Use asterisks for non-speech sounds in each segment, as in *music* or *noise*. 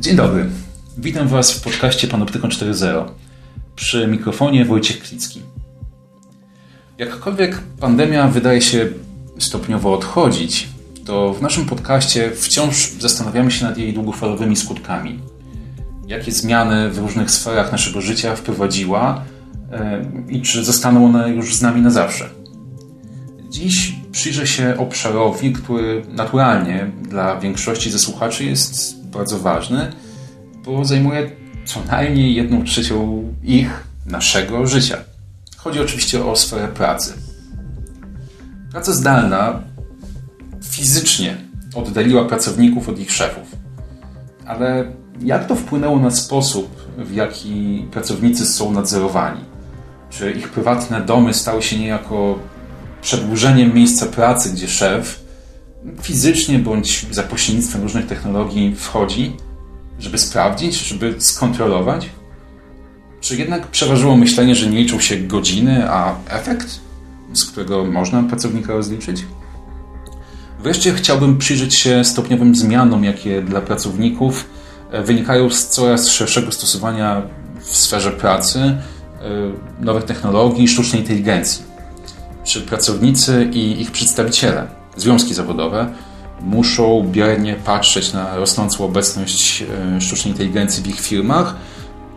Dzień dobry. Witam Was w podcaście Panoptykon 4.0. Przy mikrofonie Wojciech Klicki. Jakkolwiek pandemia wydaje się stopniowo odchodzić, to w naszym podcaście wciąż zastanawiamy się nad jej długofalowymi skutkami. Jakie zmiany w różnych sferach naszego życia wprowadziła e, i czy zostaną one już z nami na zawsze. Dziś przyjrzę się obszarowi, który naturalnie dla większości ze słuchaczy jest bardzo ważny, bo zajmuje co najmniej jedną trzecią ich, naszego życia. Chodzi oczywiście o sferę pracy. Praca zdalna fizycznie oddaliła pracowników od ich szefów. Ale jak to wpłynęło na sposób, w jaki pracownicy są nadzorowani? Czy ich prywatne domy stały się niejako przedłużeniem miejsca pracy, gdzie szef fizycznie bądź za pośrednictwem różnych technologii wchodzi, żeby sprawdzić, żeby skontrolować? Czy jednak przeważyło myślenie, że nie liczą się godziny, a efekt, z którego można pracownika rozliczyć? Wreszcie chciałbym przyjrzeć się stopniowym zmianom, jakie dla pracowników e, wynikają z coraz szerszego stosowania w sferze pracy e, nowych technologii, sztucznej inteligencji. Czy pracownicy i ich przedstawiciele, związki zawodowe, muszą biernie patrzeć na rosnącą obecność e, sztucznej inteligencji w ich firmach?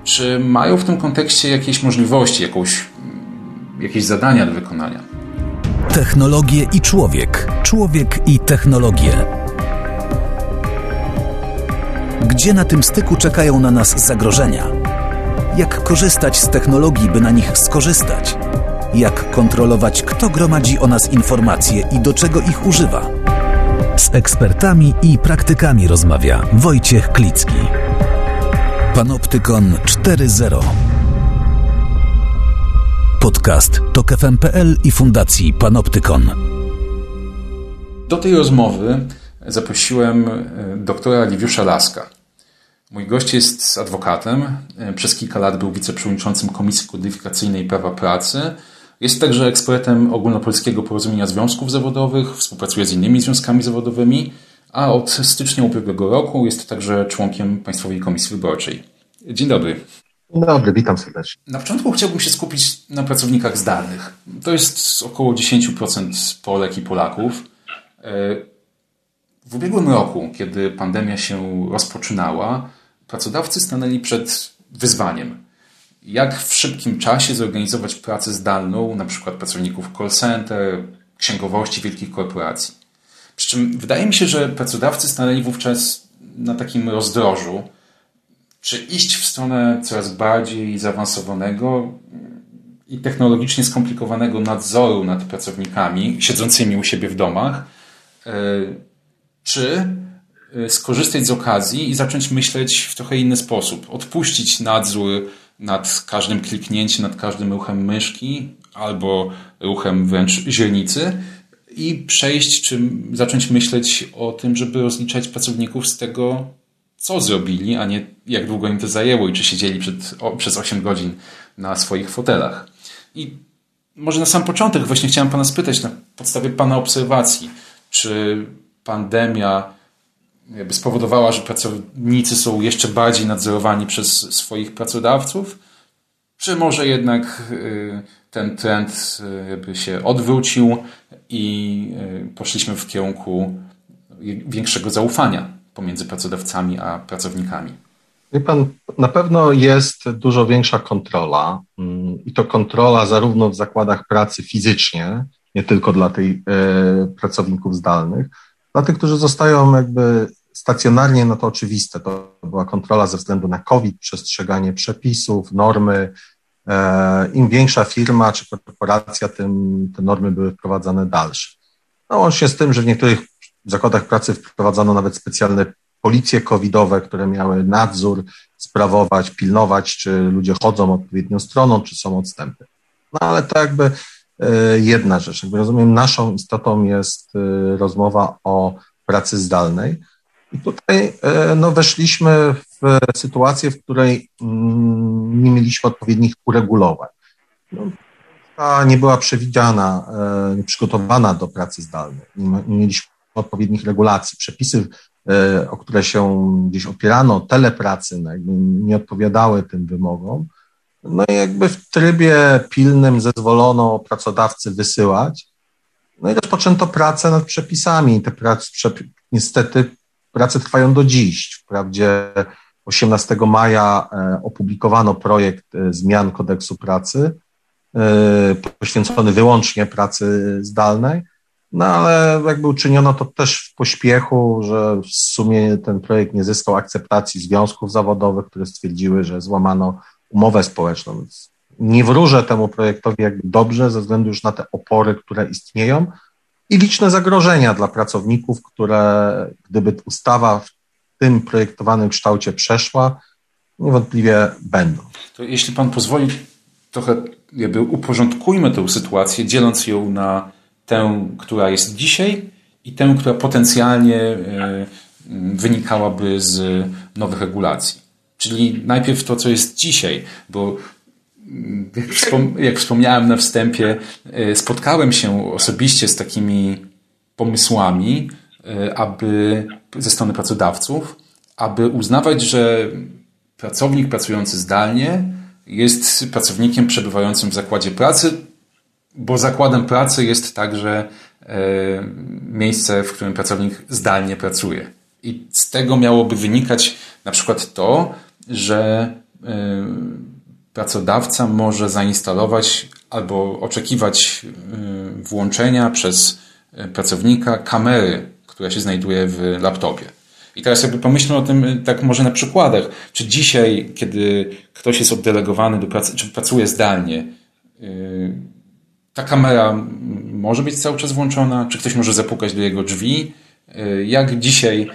Czy mają w tym kontekście jakieś możliwości, jakąś, jakieś zadania do wykonania? Technologie i człowiek. Człowiek i technologie. Gdzie na tym styku czekają na nas zagrożenia? Jak korzystać z technologii, by na nich skorzystać? Jak kontrolować, kto gromadzi o nas informacje i do czego ich używa? Z ekspertami i praktykami rozmawia Wojciech Klicki. Panoptykon 4.0 Podcast TOK FM.pl i Fundacji Panoptykon. Do tej rozmowy zaprosiłem e, doktora Liwiusza Laska. Mój gość jest adwokatem. E, przez kilka lat był wiceprzewodniczącym Komisji Kodyfikacyjnej Prawa Pracy. Jest także ekspertem ogólnopolskiego porozumienia związków zawodowych, współpracuje z innymi związkami zawodowymi, a od stycznia ubiegłego roku jest także członkiem Państwowej Komisji Wyborczej. Dzień dobry. Dzień dobry, witam serdecznie. Na początku chciałbym się skupić na pracownikach zdalnych. To jest około 10% Polek i Polaków. E, w ubiegłym roku, kiedy pandemia się rozpoczynała, pracodawcy stanęli przed wyzwaniem. Jak w szybkim czasie zorganizować pracę zdalną, na przykład pracowników call center, księgowości wielkich korporacji. Przy czym wydaje mi się, że pracodawcy stanęli wówczas na takim rozdrożu, czy iść w stronę coraz bardziej zaawansowanego i technologicznie skomplikowanego nadzoru nad pracownikami siedzącymi u siebie w domach, e, czy e, skorzystać z okazji i zacząć myśleć w trochę inny sposób. Odpuścić nadzór nad każdym kliknięciem, nad każdym ruchem myszki albo ruchem wręcz źrenicy i przejść, czy zacząć myśleć o tym, żeby rozliczać pracowników z tego, co zrobili, a nie jak długo im to zajęło i czy siedzieli przed, o, przez 8 godzin na swoich fotelach. I może na sam początek właśnie chciałem Pana spytać na podstawie Pana obserwacji, czy pandemia jakby spowodowała, że pracownicy są jeszcze bardziej nadzorowani przez swoich pracodawców, czy może jednak y, ten trend y, jakby się odwrócił i y, poszliśmy w kierunku większego zaufania pomiędzy pracodawcami a pracownikami? Wie pan, na pewno jest dużo większa kontrola mm, i to kontrola zarówno w zakładach pracy fizycznie, nie tylko dla tych pracowników zdalnych, dla tych, którzy zostają jakby stacjonarnie, no to oczywiste, to była kontrola ze względu na COVID, przestrzeganie przepisów, normy. E, Im większa firma czy korporacja, tym te normy były wprowadzane dalsze. No łącznie z tym, że w niektórych zakładach pracy wprowadzono nawet specjalne policje covidowe, które miały nadzór sprawować, pilnować, czy ludzie chodzą odpowiednią stroną, czy są odstępy. No ale to jakby e, jedna rzecz. Jakby rozumiem, naszą istotą jest e, rozmowa o pracy zdalnej. I tutaj e, no, weszliśmy w sytuację, w której mm, nie mieliśmy odpowiednich uregulowań. No, nie była przewidziana, nie przygotowana do pracy zdalnej. Nie, mieliśmy odpowiednich regulacji. Przepisy o które się gdzieś opierano, telepracy, no nie odpowiadały tym wymogom. No i jakby w trybie pilnym zezwolono pracodawcy wysyłać. No i rozpoczęto pracę nad przepisami. Te prace, niestety prace trwają do dziś. Wprawdzie 18 maja e, opublikowano projekt e, zmian kodeksu pracy, e, poświęcony wyłącznie pracy zdalnej, no ale jakby uczyniono to też w pośpiechu, że w sumie ten projekt nie zyskał akceptacji związków zawodowych, które stwierdziły, że złamano umowę społeczną. Więc nie wróżę temu projektowi jakby dobrze ze względu już na te opory, które istnieją i liczne zagrożenia dla pracowników, które gdyby ustawa w tym projektowanym kształcie przeszła, niewątpliwie będą. To jeśli pan pozwoli, trochę jakby uporządkujmy tę sytuację, dzieląc ją na tę, która jest dzisiaj i tę, która potencjalnie e, wynikałaby z nowych regulacji. Czyli najpierw to, co jest dzisiaj, bo jak, wspom jak wspomniałem na wstępie, e, spotkałem się osobiście z takimi pomysłami, e, aby ze strony pracodawców, aby uznawać, że pracownik pracujący zdalnie jest pracownikiem przebywającym w zakładzie pracy, bo zakładem pracy jest także e, miejsce, w którym pracownik zdalnie pracuje. I z tego miałoby wynikać na przykład to, że pracodawca może zainstalować albo oczekiwać y, włączenia przez y, pracownika kamery, która się znajduje w laptopie. I teraz jakby pomyślmy o tym tak może na przykładach. Czy dzisiaj, kiedy ktoś jest oddelegowany do pracy, czy pracuje zdalnie, ta kamera może być cały czas włączona? Czy ktoś może zapukać do jego drzwi? Jak dzisiaj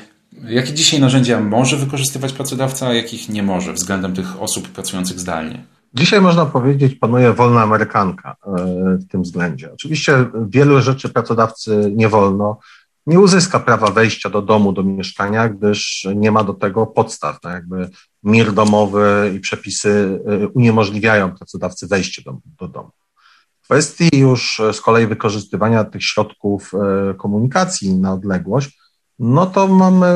Jakie dzisiaj narzędzia może wykorzystywać pracodawca, a jakich nie może względem tych osób pracujących zdalnie? Dzisiaj można powiedzieć, panuje wolna amerykanka e, w tym względzie. Oczywiście wielu rzeczy pracodawcy nie wolno. Nie uzyska prawa wejścia do domu, do mieszkania, gdyż nie ma do tego podstaw. No jakby mir domowy i przepisy e, uniemożliwiają pracodawcy wejście do, do domu. W kwestii już z kolei wykorzystywania tych środków e, komunikacji na odległość, no to mamy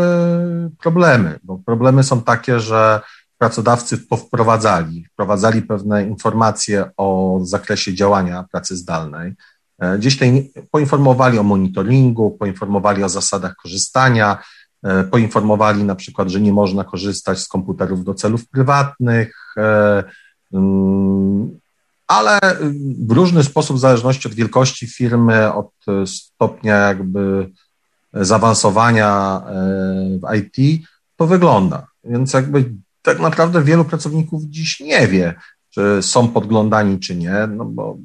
problemy, bo problemy są takie, że pracodawcy powprowadzali, wprowadzali pewne informacje o zakresie działania pracy zdalnej. E, gdzieś tutaj poinformowali o monitoringu, poinformowali o zasadach korzystania, e, poinformowali na przykład, że nie można korzystać z komputerów do celów prywatnych, e, mm, ale w różny sposób, w zależności od wielkości firmy, od stopnia jakby zaawansowania e, w IT, to wygląda. Więc jakby tak naprawdę wielu pracowników dziś nie wie, czy są podglądani, czy nie, no bo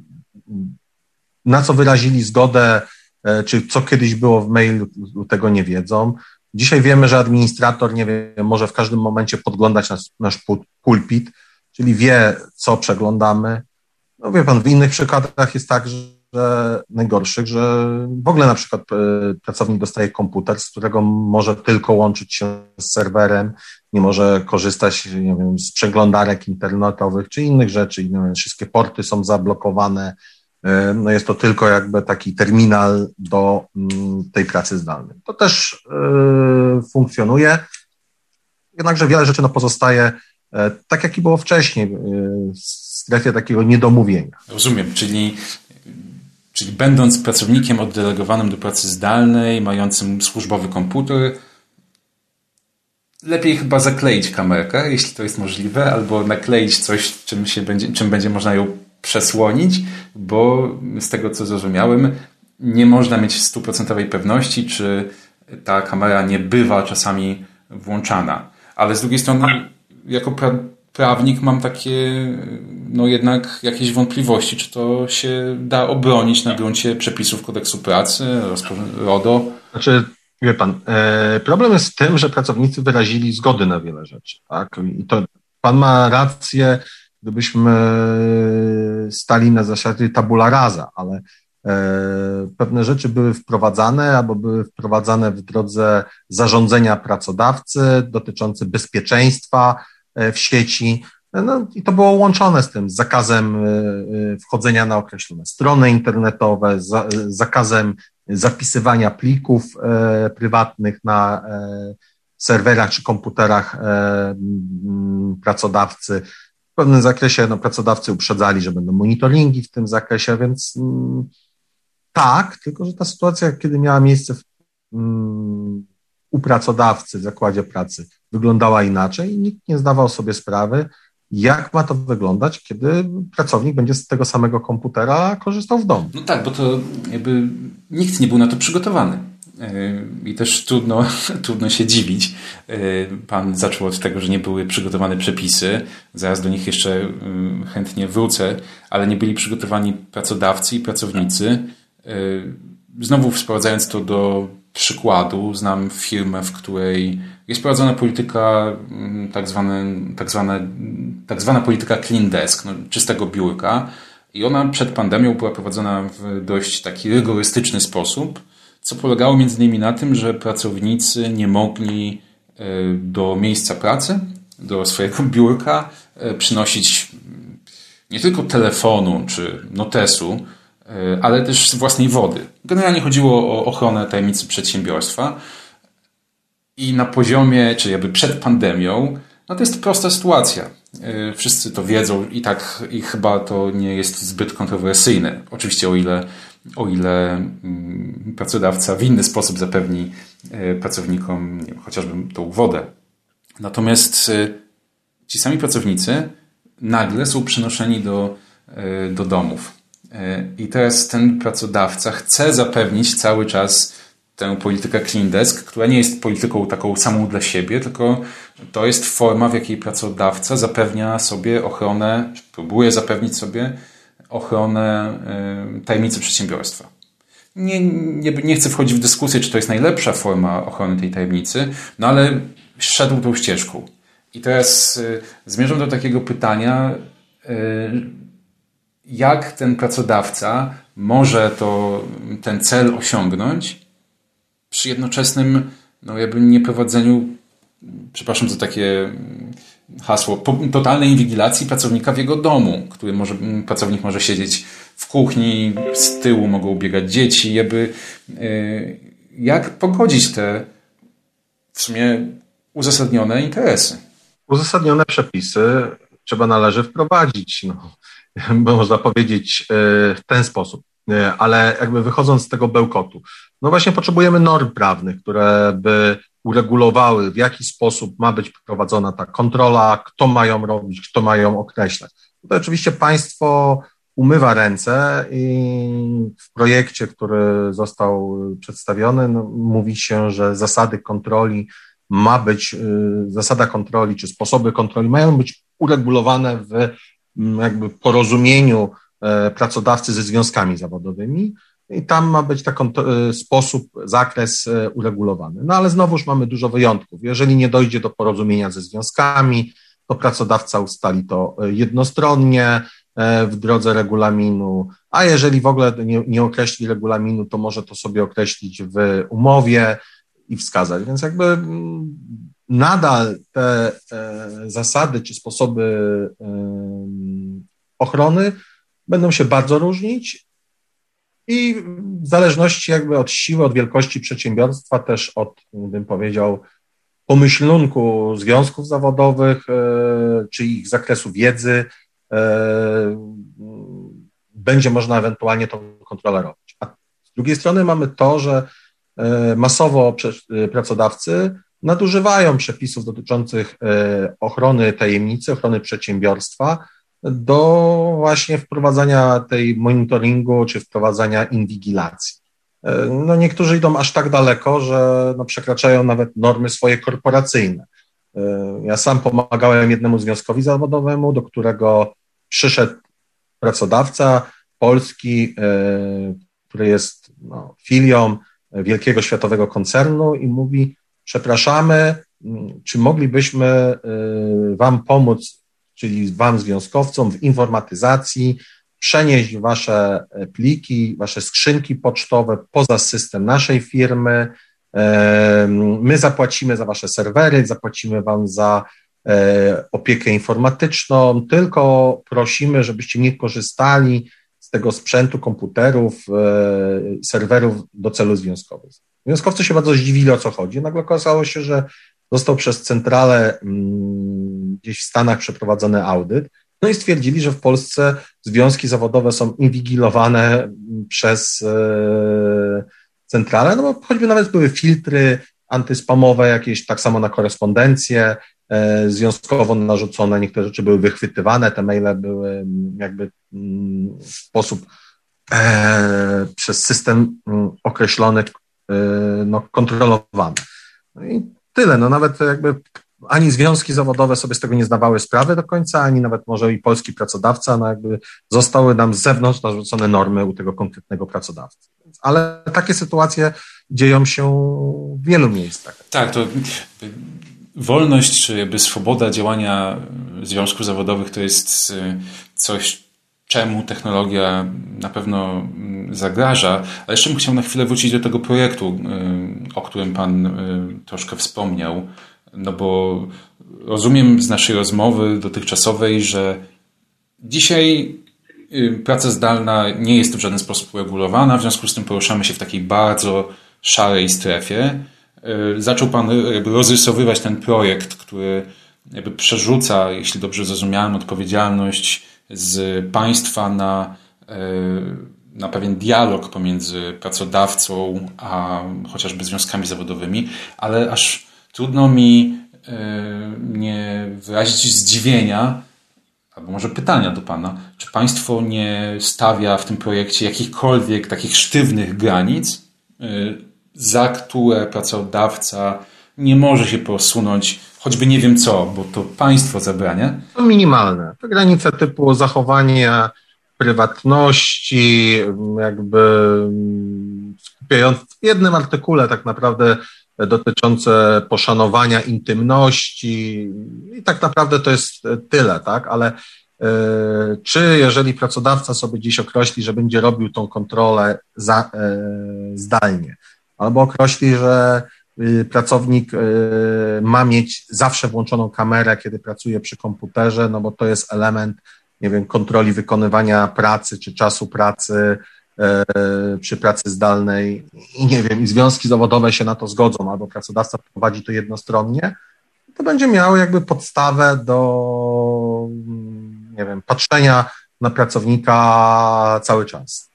na co wyrazili zgodę, e, czy co kiedyś było w mailu, tego nie wiedzą. Dzisiaj wiemy, że administrator, nie wiem, może w każdym momencie podglądać nasz, nasz pulpit, czyli wie, co przeglądamy. No wie pan, w innych przykładach jest tak, że że najgorszych, że w ogóle na przykład e, pracownik dostaje komputer, z którego może tylko łączyć się z serwerem, nie może korzystać nie wiem, z przeglądarek internetowych czy innych rzeczy, wiem, wszystkie porty są zablokowane. E, no jest to tylko jakby taki terminal do mm, tej pracy zdalnej. To też e, funkcjonuje, jednakże wiele rzeczy no, pozostaje tak, jak i było wcześniej, w strefie takiego niedomówienia. Rozumiem, czyli Czyli będąc pracownikiem oddelegowanym do pracy zdalnej, mającym służbowy komputer, lepiej chyba zakleić kamerkę, jeśli to jest możliwe, albo nakleić coś, czym, się będzie, czym będzie można ją przesłonić, bo z tego co zrozumiałem, nie można mieć stuprocentowej pewności, czy ta kamera nie bywa czasami włączana. Ale z drugiej strony, jako pra prawnik mam takie, no jednak jakieś wątpliwości, czy to się da obronić na gruncie przepisów kodeksu pracy, RODO. Znaczy, wie pan, e, problem jest w tym, że pracownicy wyrazili zgody na wiele rzeczy, tak? I to pan ma rację, gdybyśmy stali na zasadzie tabula rasa, ale e, pewne rzeczy były wprowadzane albo były wprowadzane w drodze zarządzenia pracodawcy dotyczące bezpieczeństwa, w sieci. No, I to było łączone z tym z zakazem e, e, wchodzenia na określone strony internetowe, z zakazem zapisywania plików prywatnych na serwerach czy komputerach pracodawcy. W pewnym zakresie no, pracodawcy uprzedzali, że będą monitoringi w tym zakresie, więc tak, tylko że ta sytuacja, kiedy miała miejsce w, u pracodawcy w zakładzie pracy, wyglądała inaczej i nikt nie zdawał sobie sprawy, jak ma to wyglądać, kiedy pracownik będzie z tego samego komputera korzystał w domu. No tak, bo to jakby nikt nie był na to przygotowany. E, I też trudno, *laughs* trudno się dziwić. E, pan zaczął od tego, że nie były przygotowane przepisy. Zaraz do nich jeszcze e, chętnie wrócę, ale nie byli przygotowani pracodawcy i pracownicy. Znowu sprowadzając to do przykładu, znam firmę, w której jest prowadzona polityka, mm, tak, zwane, tak, zwane, tak zwana polityka clean desk, no, czystego biurka. I ona przed pandemią była prowadzona w dość taki rygorystyczny sposób, co polegało między innymi na tym, że pracownicy nie mogli e, do miejsca pracy, do swojego *laughs* biurka e, przynosić mm, nie tylko telefonu czy notesu, e, ale też własnej wody. Generalnie chodziło o ochronę tajemnicy przedsiębiorstwa. I na poziomie, czy jakby przed pandemią, no to jest prosta sytuacja. E, wszyscy to wiedzą i tak i chyba to nie jest zbyt kontrowersyjne. Oczywiście o ile, o ile mm, pracodawca w inny sposób zapewni e, pracownikom wiem, chociażby tą wodę. Natomiast e, ci sami pracownicy nagle są przenoszeni do, do domów. I teraz ten pracodawca chce zapewnić cały czas tę politykę Clean Desk, która nie jest polityką taką samą dla siebie, tylko to jest forma, w jakiej pracodawca zapewnia sobie ochronę, próbuje zapewnić sobie ochronę tajemnicy przedsiębiorstwa. Nie, nie, nie chcę wchodzić w dyskusję, czy to jest najlepsza forma ochrony tej tajemnicy, no ale szedł tą ścieżką. I teraz y, zmierzam do takiego pytania, y, jak ten pracodawca może to, ten cel osiągnąć, przy jednoczesnym no jakby nieprowadzeniu, przepraszam za takie hasło, totalnej inwigilacji pracownika w jego domu, który może, pracownik może siedzieć w kuchni, z tyłu mogą biegać dzieci, jakby yy, jak pogodzić te w sumie uzasadnione interesy? Uzasadnione przepisy trzeba należy wprowadzić. No, można powiedzieć yy, w ten sposób. Ale jakby wychodząc z tego bełkotu, no właśnie potrzebujemy norm prawnych, które by uregulowały, w jaki sposób ma być prowadzona ta kontrola, kto ma ją robić, kto ma ją określać. Tutaj oczywiście państwo umywa ręce i w projekcie, który został przedstawiony, no, mówi się, że zasady kontroli ma być, y, zasada kontroli czy sposoby kontroli mają być uregulowane w jakby porozumieniu e, pracodawcy ze związkami zawodowymi, i tam ma być taki e, sposób, zakres e, uregulowany. No ale znowuż mamy dużo wyjątków. Jeżeli nie dojdzie do porozumienia ze związkami, to pracodawca ustali to e, jednostronnie w drodze regulaminu, a jeżeli w ogóle nie, nie określi regulaminu, to może to sobie określić w umowie i wskazać. Więc jakby nadal te zasady czy sposoby ochrony będą się bardzo różnić, i w zależności jakby od siły, od wielkości przedsiębiorstwa, też od, bym powiedział, pomyślunku związków zawodowych, e, czy ich zakresu wiedzy, e, będzie można ewentualnie tą kontrolę robić. A z drugiej strony mamy to, że e, masowo pracodawcy nadużywają przepisów dotyczących ochrony tajemnicy, ochrony przedsiębiorstwa, do właśnie wprowadzania tej monitoringu czy wprowadzania inwigilacji. E, no niektórzy idą aż tak daleko, że no przekraczają nawet normy swoje korporacyjne. E, ja sam pomagałem jednemu związkowi zawodowemu, do którego przyszedł pracodawca polski, e, który jest no, filią wielkiego światowego koncernu i mówi: Przepraszamy, czy moglibyśmy Wam pomóc czyli Wam związkowcom w informatyzacji, przenieść Wasze e, pliki, Wasze skrzynki pocztowe poza system naszej firmy. My zapłacimy za Wasze serwery, zapłacimy Wam za e, opiekę informatyczną, tylko prosimy, żebyście nie korzystali z tego sprzętu, komputerów, e, serwerów do celów związkowych. Związkowcy się bardzo zdziwili, o co chodzi. Nagle okazało się, że został przez centralę mm, gdzieś w Stanach przeprowadzony audyt, no i stwierdzili, że w Polsce związki zawodowe są inwigilowane przez e, centralę, no bo choćby nawet były filtry antyspamowe jakieś, tak samo na korespondencję, e, związkowo narzucone, niektóre rzeczy były wychwytywane, te maile były jakby w sposób e, przez system określony, no, kontrolowane. No i tyle, no nawet jakby ani związki zawodowe sobie z tego nie zdawały sprawy do końca, ani nawet może i polski pracodawca, no jakby zostały nam z zewnątrz narzucone normy u tego konkretnego pracodawcy. Ale takie sytuacje dzieją się w wielu miejscach. Tak, to wolność czy jakby swoboda działania związków zawodowych to jest y, coś, czemu technologia na pewno mm, zagraża. Ale jeszcze bym chciał na chwilę wrócić do tego projektu, y, o którym Pan y, troszkę wspomniał. No bo rozumiem z naszej rozmowy dotychczasowej, że dzisiaj y, praca zdalna nie jest w żaden sposób uregulowana, w związku z tym poruszamy się w takiej bardzo szarej strefie. Y, zaczął Pan jakby rozrysowywać ten projekt, który jakby przerzuca, jeśli dobrze zrozumiałem, odpowiedzialność z państwa na, y, na pewien dialog pomiędzy pracodawcą a chociażby związkami zawodowymi, ale aż trudno mi e, nie wyrazić zdziwienia, albo może pytania do Pana, czy Państwo nie stawia w tym projekcie jakichkolwiek takich sztywnych granic, e, za które pracodawca nie może się posunąć, choćby nie wiem co, bo to państwo zabrania? To minimalne. To granice typu zachowania prywatności, jakby mm, skupiając w jednym artykule tak naprawdę dotyczące poszanowania intymności. I tak naprawdę to jest tyle, tak, ale e, czy jeżeli pracodawca sobie dziś określi, że będzie robił tą kontrolę za, e, zdalnie, albo określi, że y, pracownik ma mieć zawsze włączoną kamerę, kiedy pracuje przy komputerze, no bo to jest element, nie wiem, kontroli wykonywania pracy czy czasu pracy, E, przy pracy zdalnej i nie wiem, i związki zawodowe się na to zgodzą, albo pracodawca prowadzi to jednostronnie, to będzie miało jakby podstawę do, nie wiem, patrzenia na pracownika cały czas.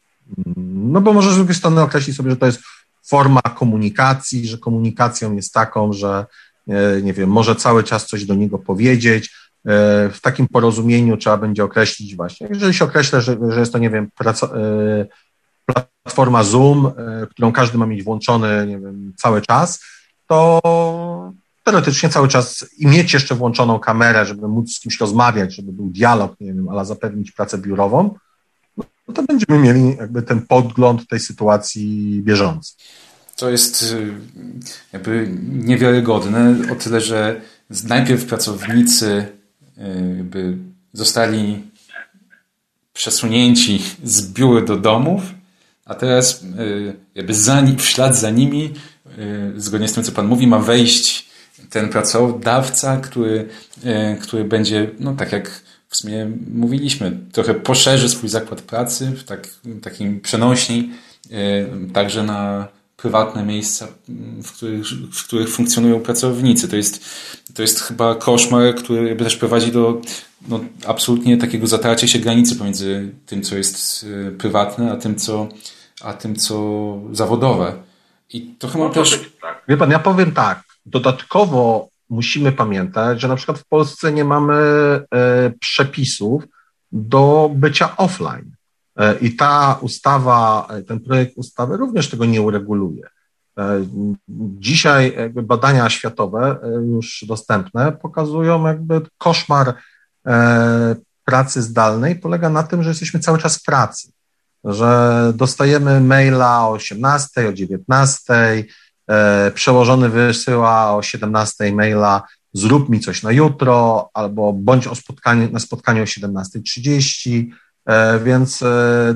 No bo może z drugiej strony określić sobie, że to jest forma komunikacji, że komunikacją jest taką, że e, nie wiem, może cały czas coś do niego powiedzieć. E, w takim porozumieniu trzeba będzie określić właśnie, jeżeli się określa, że, że jest to, nie wiem, praco, platforma Zoom, e, którą każdy ma mieć włączony nie wiem, cały czas, to teoretycznie cały czas i mieć jeszcze włączoną kamerę, żeby móc z kimś rozmawiać, żeby był dialog, nie wiem, ale zapewnić pracę biurową, no to będziemy mieli jakby ten podgląd tej sytuacji bieżący. To jest y, jakby niewiarygodne o tyle, że najpierw pracownicy y, zostali przesunięci z biur do domów, a teraz y, jakby za, w ślad za nimi, y, zgodnie z tym, co Pan mówi, ma wejść ten pracodawca, który, y, który będzie, no tak jak w sumie mówiliśmy, trochę poszerzy swój zakład pracy w tak, takim przenośni, także na prywatne miejsca, w których, w których funkcjonują pracownicy. To jest, to jest chyba koszmar, który też prowadzi do no, absolutnie takiego zatarcia się granicy pomiędzy tym, co jest prywatne, a tym, co, a tym, co zawodowe. I to chyba no, też. Tak. Wie pan, ja powiem tak. Dodatkowo musimy pamiętać, że na przykład w Polsce nie mamy e, przepisów do bycia offline. E, I ta ustawa, e, ten projekt ustawy również tego nie ureguluje. E, dzisiaj jakby badania światowe e, już dostępne pokazują jakby koszmar e, pracy zdalnej polega na tym, że jesteśmy cały czas w pracy że dostajemy maila o 18, o 19, e, przełożony wysyła o 17 maila zrób mi coś na jutro, albo bądź o spotkaniu, na spotkaniu o 17.30, e, więc e,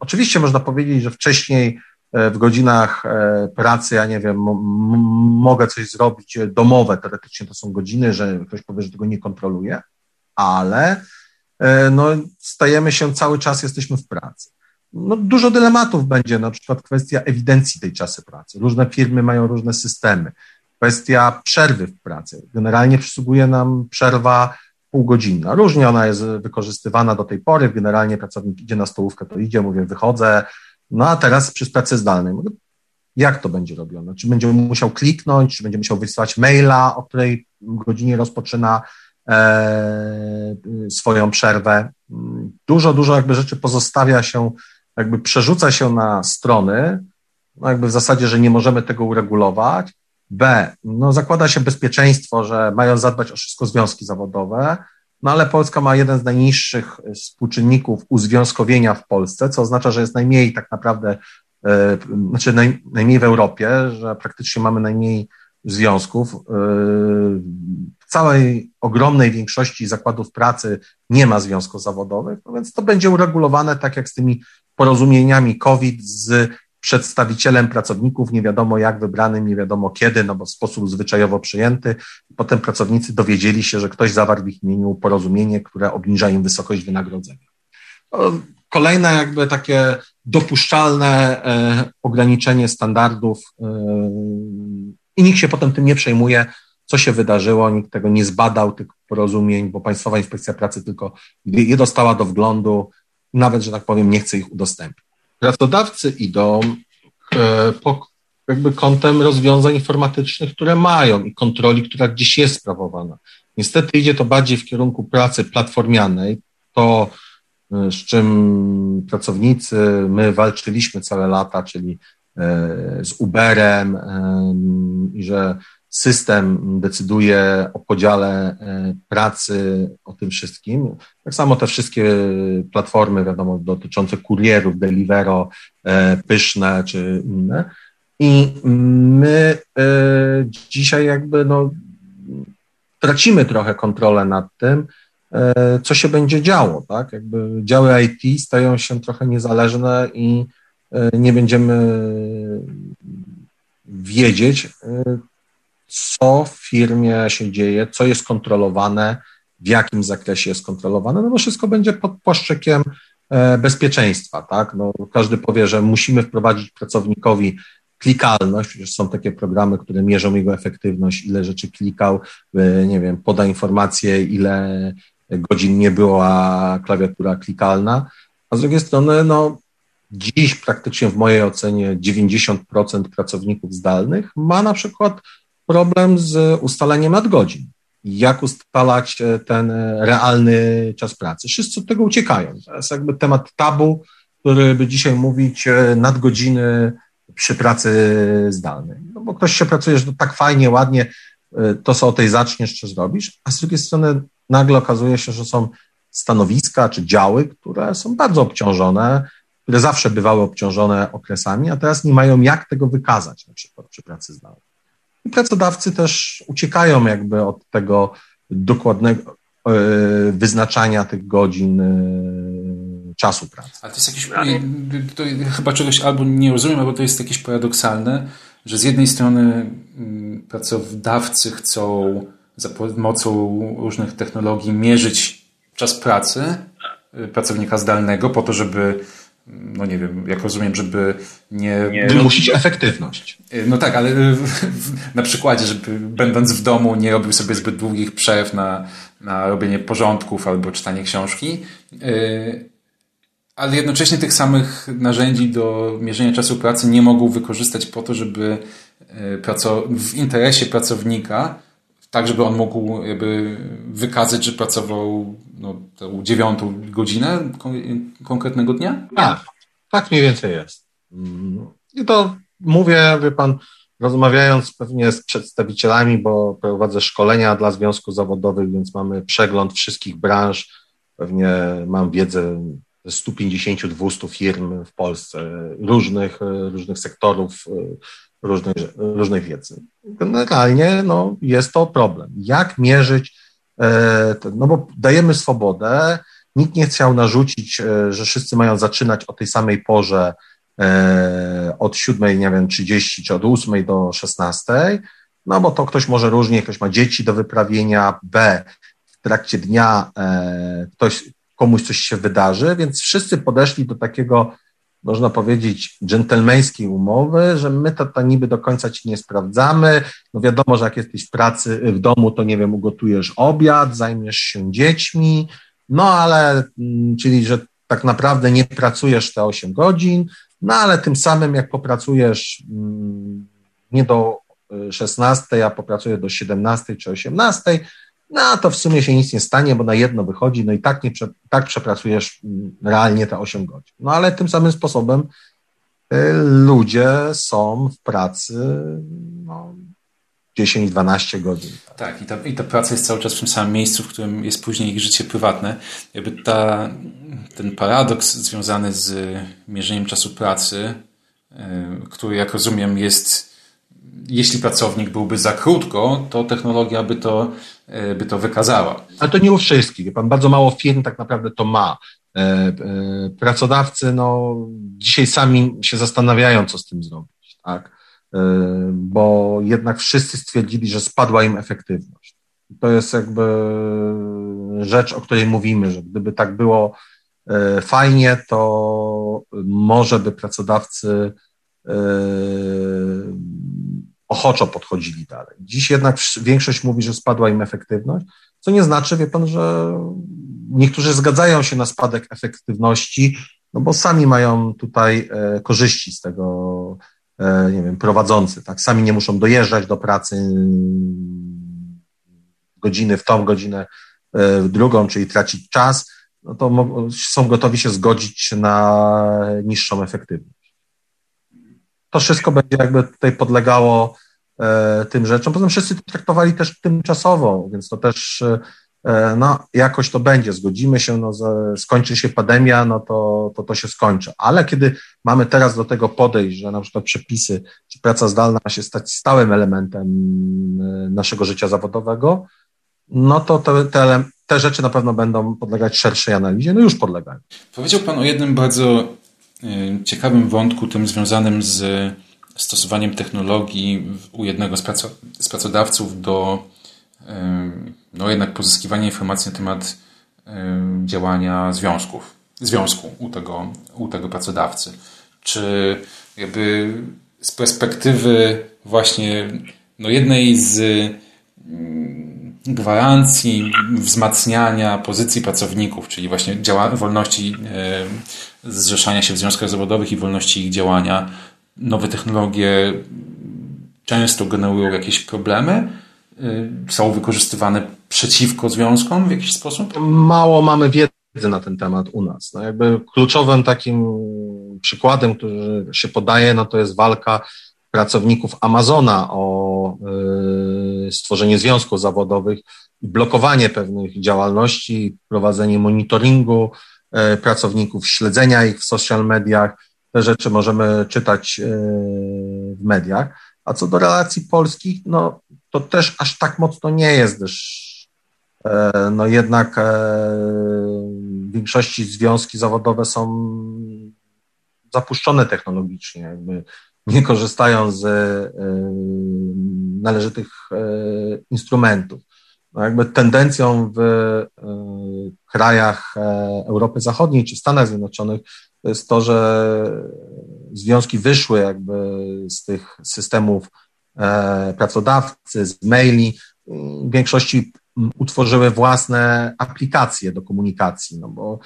oczywiście można powiedzieć, że wcześniej w godzinach pracy, ja nie wiem, mogę coś zrobić domowe, teoretycznie to są godziny, że ktoś powie, że tego nie kontroluje, ale no, stajemy się cały czas, jesteśmy w pracy no, dużo dylematów będzie, na przykład kwestia ewidencji tej czasy pracy. Różne firmy mają różne systemy. kwestia przerwy w pracy. Generalnie przysługuje nam przerwa półgodzinna. Różnie ona jest wykorzystywana do tej pory. Generalnie pracownik idzie na stołówkę, to idzie, mówię, wychodzę. No a teraz przy pracy zdalnej. Jak to będzie robione? Czy będzie musiał kliknąć, czy będzie musiał wysłać maila, o której godzinie rozpoczyna e, swoją przerwę. Dużo, dużo jakby rzeczy pozostawia się, jakby przerzuca się na strony, no jakby w zasadzie, że nie możemy tego uregulować. B, no zakłada się bezpieczeństwo, że mają zadbać o wszystko związki zawodowe, no ale Polska ma jeden z najniższych współczynników uzwiązkowienia w Polsce, co oznacza, że jest najmniej tak naprawdę, e, znaczy naj, najmniej w Europie, że praktycznie mamy najmniej związków. E, w całej ogromnej większości zakładów pracy nie ma związków zawodowych, no więc to będzie uregulowane tak jak z tymi porozumieniami COVID z przedstawicielem pracowników, nie wiadomo jak wybranym, nie wiadomo kiedy, no bo w sposób zwyczajowo przyjęty. Potem pracownicy dowiedzieli się, że ktoś zawarł w ich imieniu porozumienie, które obniża im wysokość wynagrodzenia. Kolejne jakby takie dopuszczalne e, ograniczenie standardów e, i nikt się potem tym nie przejmuje, co się wydarzyło, nikt tego nie zbadał, tych porozumień, bo Państwowa Inspekcja Pracy tylko je dostała do wglądu, nawet, że tak powiem, nie chce ich udostępnić pracodawcy idą e, po jakby kątem rozwiązań informatycznych, które mają i kontroli, która gdzieś jest sprawowana. Niestety idzie to bardziej w kierunku pracy platformianej. To, e, z czym pracownicy, my walczyliśmy całe lata, czyli e, z Uberem i że system decyduje o podziale e, pracy, o tym wszystkim. Tak samo te wszystkie platformy, wiadomo, dotyczące kurierów, Delivero, e, Pyszne czy inne. I my e, dzisiaj jakby no, tracimy trochę kontrolę nad tym, co się będzie działo, tak? Jakby działy IT stają się trochę niezależne i nie będziemy wiedzieć, co w firmie się dzieje, co jest kontrolowane, w jakim zakresie jest kontrolowane, no bo wszystko będzie pod płaszczykiem e, bezpieczeństwa, tak? No, każdy powie, że musimy wprowadzić pracownikowi klikalność, przecież są takie programy, które mierzą jego efektywność, ile rzeczy klikał, e, nie wiem, poda informację, ile godzin nie była klawiatura klikalna, a z drugiej strony, no, dziś praktycznie w mojej ocenie 90% pracowników zdalnych ma na przykład problem z ustaleniem nadgodzin. Jak ustalać e, ten e, realny czas pracy? Wszyscy od tego uciekają. To jest jakby temat tabu, który by dzisiaj mówić e, nadgodziny przy pracy zdalnej. No bo ktoś się pracuje, że to tak fajnie, ładnie, to co o tej zaczniesz, czy zrobisz, a z drugiej strony nagle okazuje się, że są stanowiska czy działy, które są bardzo obciążone, które zawsze bywały obciążone okresami, a teraz nie mają jak tego wykazać, na przykład przy pracy zdalnej. I pracodawcy też uciekają jakby od tego dokładnego e, wyznaczania tych godzin e, czasu pracy. Ale to jest jakieś, to chyba czegoś albo nie rozumiem, albo to jest jakieś paradoksalne, że z jednej strony mm, pracodawcy chcą za pomocą różnych technologii mierzyć czas pracy e, pracownika zdalnego po to, żeby no nie wiem, jak rozumiem, żeby nie... nie wymusić efektywność. No tak, ale na przykładzie, żeby będąc w domu nie robił sobie zbyt długich przerw na, na robienie porządków albo czytanie książki, y, ale jednocześnie tych samych narzędzi do mierzenia czasu pracy nie mogą wykorzystać po to, żeby y, w interesie pracownika tak, żeby on mógł jakby wykazać, że pracował no, tę dziewiątą godzinę konkretnego dnia? Tak, tak mniej więcej jest. Mm, I to mówię, wie pan, rozmawiając pewnie z przedstawicielami, bo prowadzę szkolenia dla związków zawodowych, więc mamy przegląd wszystkich branż. Pewnie mam wiedzę ze 150-200 firm w Polsce, różnych, różnych sektorów różnych, różnych wiedzy. Generalnie no, jest to problem. Jak mierzyć, e, no bo dajemy swobodę, nikt nie chciał narzucić, e, że wszyscy mają zaczynać o tej samej porze e, od 7, nie wiem, 30 czy od 8 do 16, no bo to ktoś może różnie, ktoś ma dzieci do wyprawienia, B, w trakcie dnia ktoś, komuś coś się wydarzy, więc wszyscy podeszli do takiego można powiedzieć, dżentelmeńskiej umowy, że my to, to niby do końca ci nie sprawdzamy. No wiadomo, że jak jesteś w pracy, w domu, to nie wiem, ugotujesz obiad, zajmiesz się dziećmi, no ale, mm, czyli, że tak naprawdę nie pracujesz te 8 godzin, no ale tym samym jak popracujesz mm, nie do 16, y, a popracujesz do 17 czy 18, no to w sumie się nic nie stanie, bo na jedno wychodzi, no i tak, nie, tak przepracujesz mm, realnie te 8 godzin. No ale tym samym sposobem y, ludzie są w pracy no, 10-12 godzin. Tak, i ta, i ta praca jest cały czas w tym samym miejscu, w którym jest później ich życie prywatne. Jakby ta, ten paradoks związany z mierzeniem czasu pracy, y, który jak rozumiem jest, jeśli pracownik byłby za krótko, to technologia by to, by to wykazała. Ale to nie u wszystkich. Pan bardzo mało firm tak naprawdę to ma. E, e, pracodawcy no, dzisiaj sami się zastanawiają, co z tym zrobić. Tak? Bo jednak wszyscy stwierdzili, że spadła im efektywność. To jest jakby rzecz, o której mówimy, że gdyby tak było fajnie, to może by pracodawcy ochoczo podchodzili dalej. Dziś jednak większość mówi, że spadła im efektywność, co nie znaczy, wie pan, że niektórzy zgadzają się na spadek efektywności, no bo sami mają tutaj korzyści z tego E, nie wiem, prowadzący, tak, sami nie muszą dojeżdżać do pracy godziny w tą godzinę, e, w drugą, czyli tracić czas, no to są gotowi się zgodzić na niższą efektywność. To wszystko będzie jakby tutaj podlegało e, tym rzeczom. Poza tym wszyscy to traktowali też tymczasowo, więc to też E, no jakoś to będzie, zgodzimy się, no, skończy się pandemia, no to, to to się skończy. Ale kiedy mamy teraz do tego podejść, że na przykład przepisy, czy praca zdalna ma się stać stałym elementem e, naszego życia zawodowego, no to te, te, te rzeczy na pewno będą podlegać szerszej analizie, no już podlegają. Powiedział Pan o jednym bardzo e, ciekawym wątku, tym związanym z stosowaniem technologii u jednego z pracodawców do no jednak pozyskiwanie informacji na temat działania związków, związku u tego, u tego pracodawcy. Czy jakby z perspektywy właśnie no jednej z gwarancji wzmacniania pozycji pracowników, czyli właśnie działa, wolności zrzeszania się w związkach zawodowych i wolności ich działania, nowe technologie często generują jakieś problemy, Y, są wykorzystywane przeciwko związkom w jakiś sposób? Mało mamy wiedzy na ten temat u nas. No jakby kluczowym takim przykładem, który się podaje, no to jest walka pracowników Amazona o y, stworzenie związków zawodowych blokowanie pewnych działalności, prowadzenie monitoringu y, pracowników, śledzenia ich w social mediach. Te rzeczy możemy czytać w mediach. A co do relacji polskich, no to też aż tak mocno nie jest, gdyż e, no jednak e, w większości związki zawodowe są zapuszczone technologicznie, jakby nie korzystają z e, należytych instrumentów. No jakby tendencją w krajach Europy Zachodniej czy Stanach Zjednoczonych jest to, że związki wyszły jakby z tych systemów E, pracodawcy, z maili, w większości utworzyły własne aplikacje do komunikacji, no bo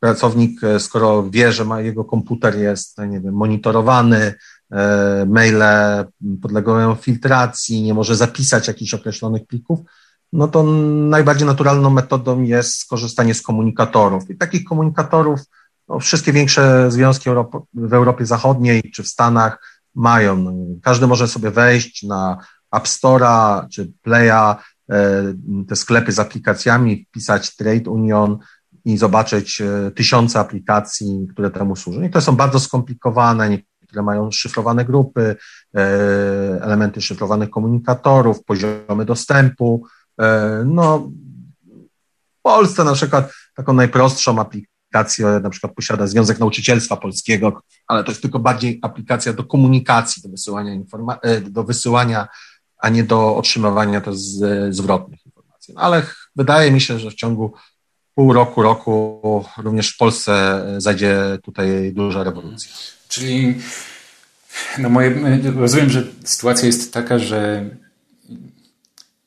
pracownik, e, skoro wie, że ma, jego komputer jest, nie wiem, monitorowany, e, maile podlegają filtracji, nie może zapisać jakichś określonych plików, no to najbardziej naturalną metodą jest skorzystanie z komunikatorów. I takich komunikatorów no, wszystkie większe związki w Europie Zachodniej czy w Stanach mają. Każdy może sobie wejść na App Store'a czy Playa, e, te sklepy z aplikacjami, wpisać Trade Union i zobaczyć e, tysiące aplikacji, które temu służą. I to są bardzo skomplikowane, niektóre mają szyfrowane grupy, e, elementy szyfrowanych komunikatorów, poziomy dostępu. No, w Polsce na przykład taką najprostszą aplikację na przykład posiada Związek Nauczycielstwa Polskiego, ale to jest tylko bardziej aplikacja do komunikacji, do wysyłania, informa- e, do wysyłania a nie do otrzymywania z, zwrotnych informacji. No, ale wydaje mi się, że w ciągu pół roku, roku również w Polsce zajdzie tutaj duża rewolucja. Czyli no moje, rozumiem, że sytuacja jest taka, że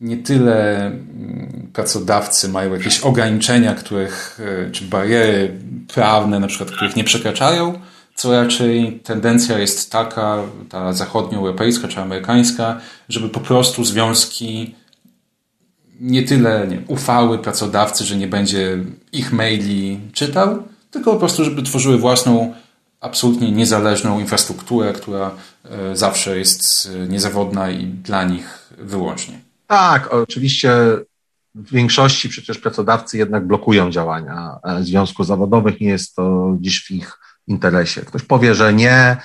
nie tyle mm, pracodawcy mają jakieś ograniczenia, których, e, czy bariery prawne, na przykład, których nie przekraczają, co raczej tendencja jest taka, ta zachodnioeuropejska czy amerykańska, żeby po prostu związki nie tyle nie, ufały pracodawcy, że nie będzie ich maili czytał, tylko po prostu, żeby tworzyły własną, absolutnie niezależną infrastrukturę, która e, zawsze jest e, niezawodna i dla nich wyłącznie. Tak, oczywiście w większości przecież pracodawcy jednak blokują działania e, związków zawodowych, nie jest to dziś w ich interesie. Ktoś powie, że nie,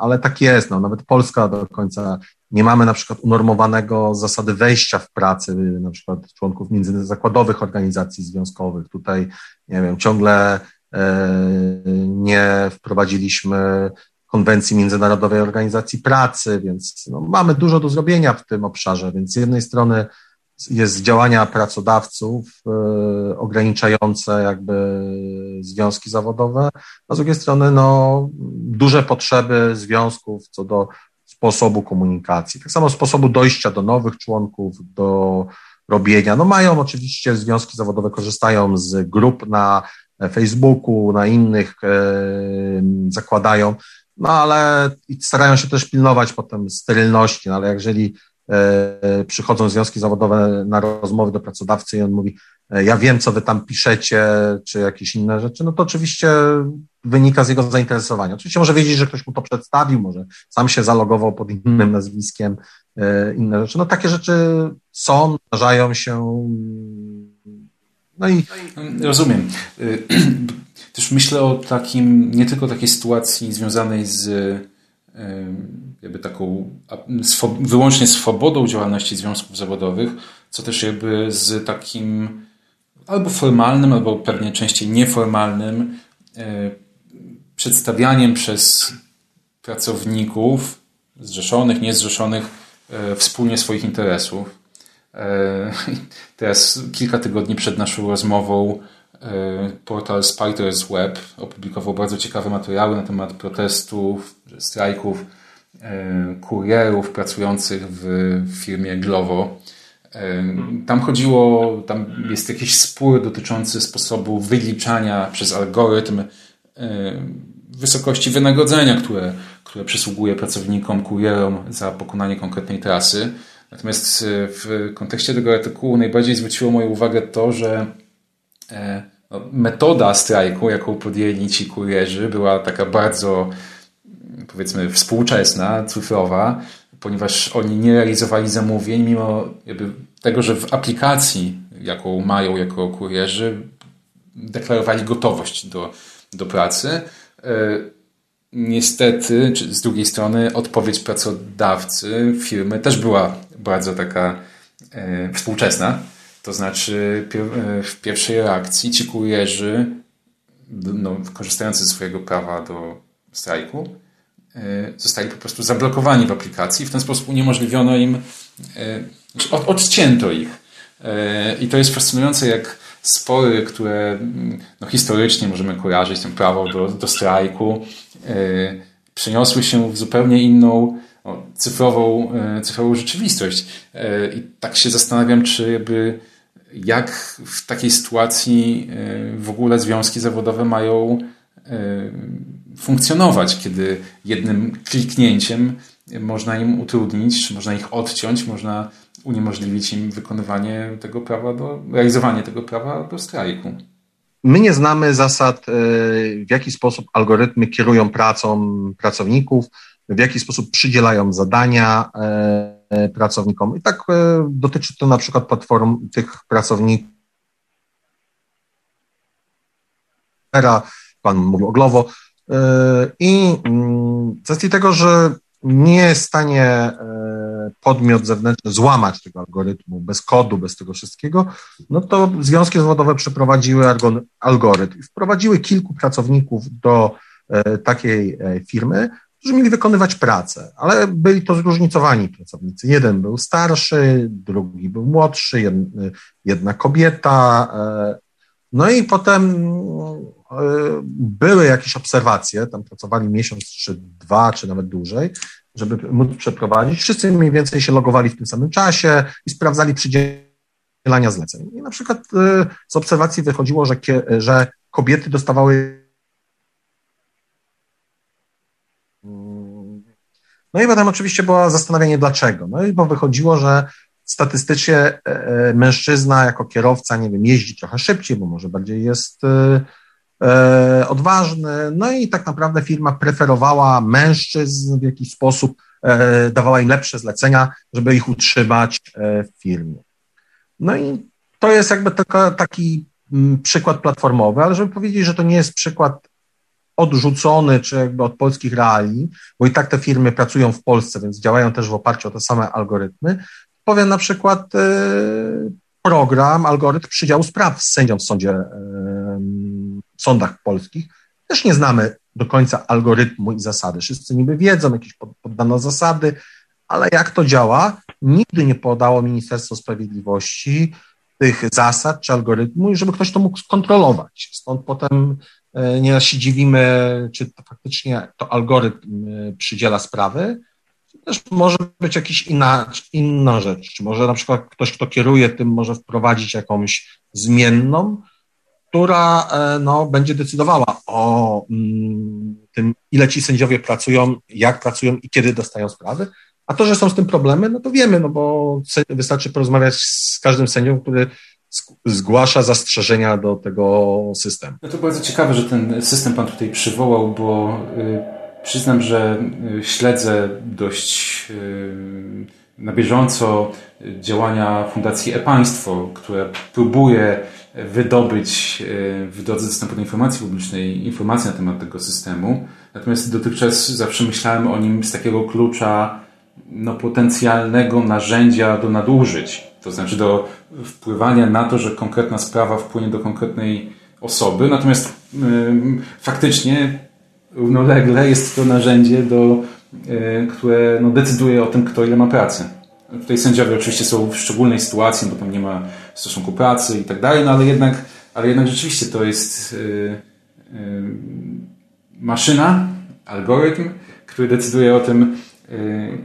ale tak jest. No, nawet Polska do końca nie mamy na przykład unormowanego zasady wejścia w pracę, na przykład członków międzyzakładowych organizacji związkowych. Tutaj, nie wiem, ciągle nie wprowadziliśmy konwencji Międzynarodowej Organizacji Pracy, więc no, mamy dużo do zrobienia w tym obszarze. Więc z jednej strony jest działania pracodawców y, ograniczające jakby związki zawodowe, a z drugiej strony no, duże potrzeby związków co do sposobu komunikacji, tak samo sposobu dojścia do nowych członków, do robienia. No mają oczywiście związki zawodowe, korzystają z grup na Facebooku, na innych, y, zakładają, no ale starają się też pilnować potem sterylności, no ale jeżeli E, przychodzą związki zawodowe na rozmowy do pracodawcy i on mówi, e, ja wiem, co wy tam piszecie, czy jakieś inne rzeczy, no to oczywiście wynika z jego zainteresowania. Oczywiście może wiedzieć, że ktoś mu to przedstawił, może sam się zalogował pod innym nazwiskiem, e, inne rzeczy. No takie rzeczy są, zdarzają się. No i. Rozumiem. *clears throat* Też myślę o takim, nie tylko takiej sytuacji związanej z jakby taką wyłącznie swobodą działalności związków zawodowych, co też jakby z takim albo formalnym, albo pewnie częściej nieformalnym e, przedstawianiem przez pracowników zrzeszonych, niezrzeszonych e, wspólnie swoich interesów. E, *laughs* teraz kilka tygodni przed naszą rozmową portal Spiders Web opublikował bardzo ciekawe materiały na temat protestów, strajków E, kurierów pracujących w firmie Glovo. E, tam chodziło, tam jest jakiś spór dotyczący sposobu wyliczania przez algorytm e, wysokości wynagrodzenia, które, które przysługuje pracownikom, kurierom za pokonanie konkretnej trasy. Natomiast w kontekście tego artykułu najbardziej zwróciło moją uwagę to, że no, metoda strajku, jaką podjęli ci kurierzy, była taka bardzo powiedzmy współczesna, cyfrowa, ponieważ oni nie realizowali zamówień, mimo tego, że w aplikacji, jaką mają jako kurierzy, deklarowali gotowość do, do pracy. Niestety, czy z drugiej strony, odpowiedź pracodawcy firmy też była bardzo taka e, współczesna. To znaczy, e, w pierwszej reakcji ci kurierzy, no, korzystający ze swojego prawa do strajku, E, zostali po prostu zablokowani w aplikacji. W ten sposób uniemożliwiono im, e, od, odcięto ich. E, I to jest fascynujące, jak spory, które mm, no, historycznie możemy kojarzyć, ten prawo do, do strajku, przeniosły się w zupełnie inną, o, cyfrową, cyfrową rzeczywistość. I tak się zastanawiam, czy jakby jak w takiej sytuacji w ogóle związki zawodowe mają funkcjonować, kiedy jednym kliknięciem można im utrudnić, czy można ich odciąć, można uniemożliwić im wykonywanie tego prawa do, realizowanie tego prawa do strajku. My nie znamy zasad, e, w jaki sposób algorytmy kierują pracą pracowników, w jaki sposób przydzielają zadania e, pracownikom. I tak e, dotyczy to na przykład platform tych pracowników. Pan mówił o i mm, z racji tego, że nie jest w stanie e, podmiot zewnętrzny złamać tego algorytmu bez kodu, bez tego wszystkiego, no to związki zawodowe przeprowadziły algorytm wprowadziły kilku pracowników do e, takiej e, firmy, którzy mieli wykonywać pracę, ale byli to zróżnicowani pracownicy. Jeden był starszy, drugi był młodszy, jedna kobieta, No i potem były jakieś obserwacje, tam pracowali miesiąc, czy dwa, czy nawet dłużej, żeby móc przeprowadzić. Wszyscy mniej więcej się logowali w tym samym czasie i sprawdzali przydzielania zleceń. I na przykład z obserwacji wychodziło, że, że kobiety dostawały No i potem oczywiście było zastanawianie dlaczego. No i bo wychodziło, że statystycznie e, e, mężczyzna jako kierowca, nie wiem, jeździ trochę szybciej, bo może bardziej jest e, odważny. No i tak naprawdę firma preferowała mężczyzn w jakiś sposób, dawała im lepsze zlecenia, żeby ich utrzymać w firmie. No i to jest jakby tylko taki mm, przykład platformowy, ale żeby powiedzieć, że to nie jest przykład odrzucony, czy jakby od polskich reалii, bo i tak te firmy pracują w Polsce, więc działają też w oparciu o te same algorytmy. Powiem na przykład program, algorytm przydziału spraw z sędzią w sądzie, sądach polskich. Też nie znamy do końca algorytmu i zasady. Wszyscy niby wiedzą, jakieś poddano zasady, ale jak to działa, nigdy nie podało Ministerstwo Sprawiedliwości tych zasad czy algorytmu i żeby ktoś to mógł skontrolować. Stąd potem E, nieraz się dziwimy, czy to faktycznie to algorytm e, przydziela sprawy, czy też może być jakaś inna, inna rzecz. Czy może na przykład ktoś, kto kieruje tym, może wprowadzić jakąś zmienną, która e, no, będzie decydowała o mm, tym, ile ci sędziowie pracują, jak pracują i kiedy dostają sprawy. A to, że są z tym problemy, no to wiemy, no bo wystarczy porozmawiać z każdym sędzią, który zgłasza zastrzeżenia do tego systemu. No to bardzo ciekawe, że ten system Pan tutaj przywołał, bo y, przyznam, że y, śledzę dość y, na bieżąco działania Fundacji E-Państwo, które próbuje wydobyć w drodze dostępu do informacji publicznej informacje na temat tego systemu. Natomiast dotychczas zawsze myślałem o nim z takiego klucza no, potencjalnego narzędzia do nadużyć to znaczy do wpływania na to, że konkretna sprawa wpłynie do konkretnej osoby, natomiast y, faktycznie równolegle jest to narzędzie, do, y, które no, decyduje o tym, kto ile ma pracy. Tutaj sędziowie oczywiście są w szczególnej sytuacji, bo tam nie ma stosunku pracy i tak dalej, no ale jednak, ale jednak rzeczywiście to jest y, maszyna, algorytm, który decyduje o tym,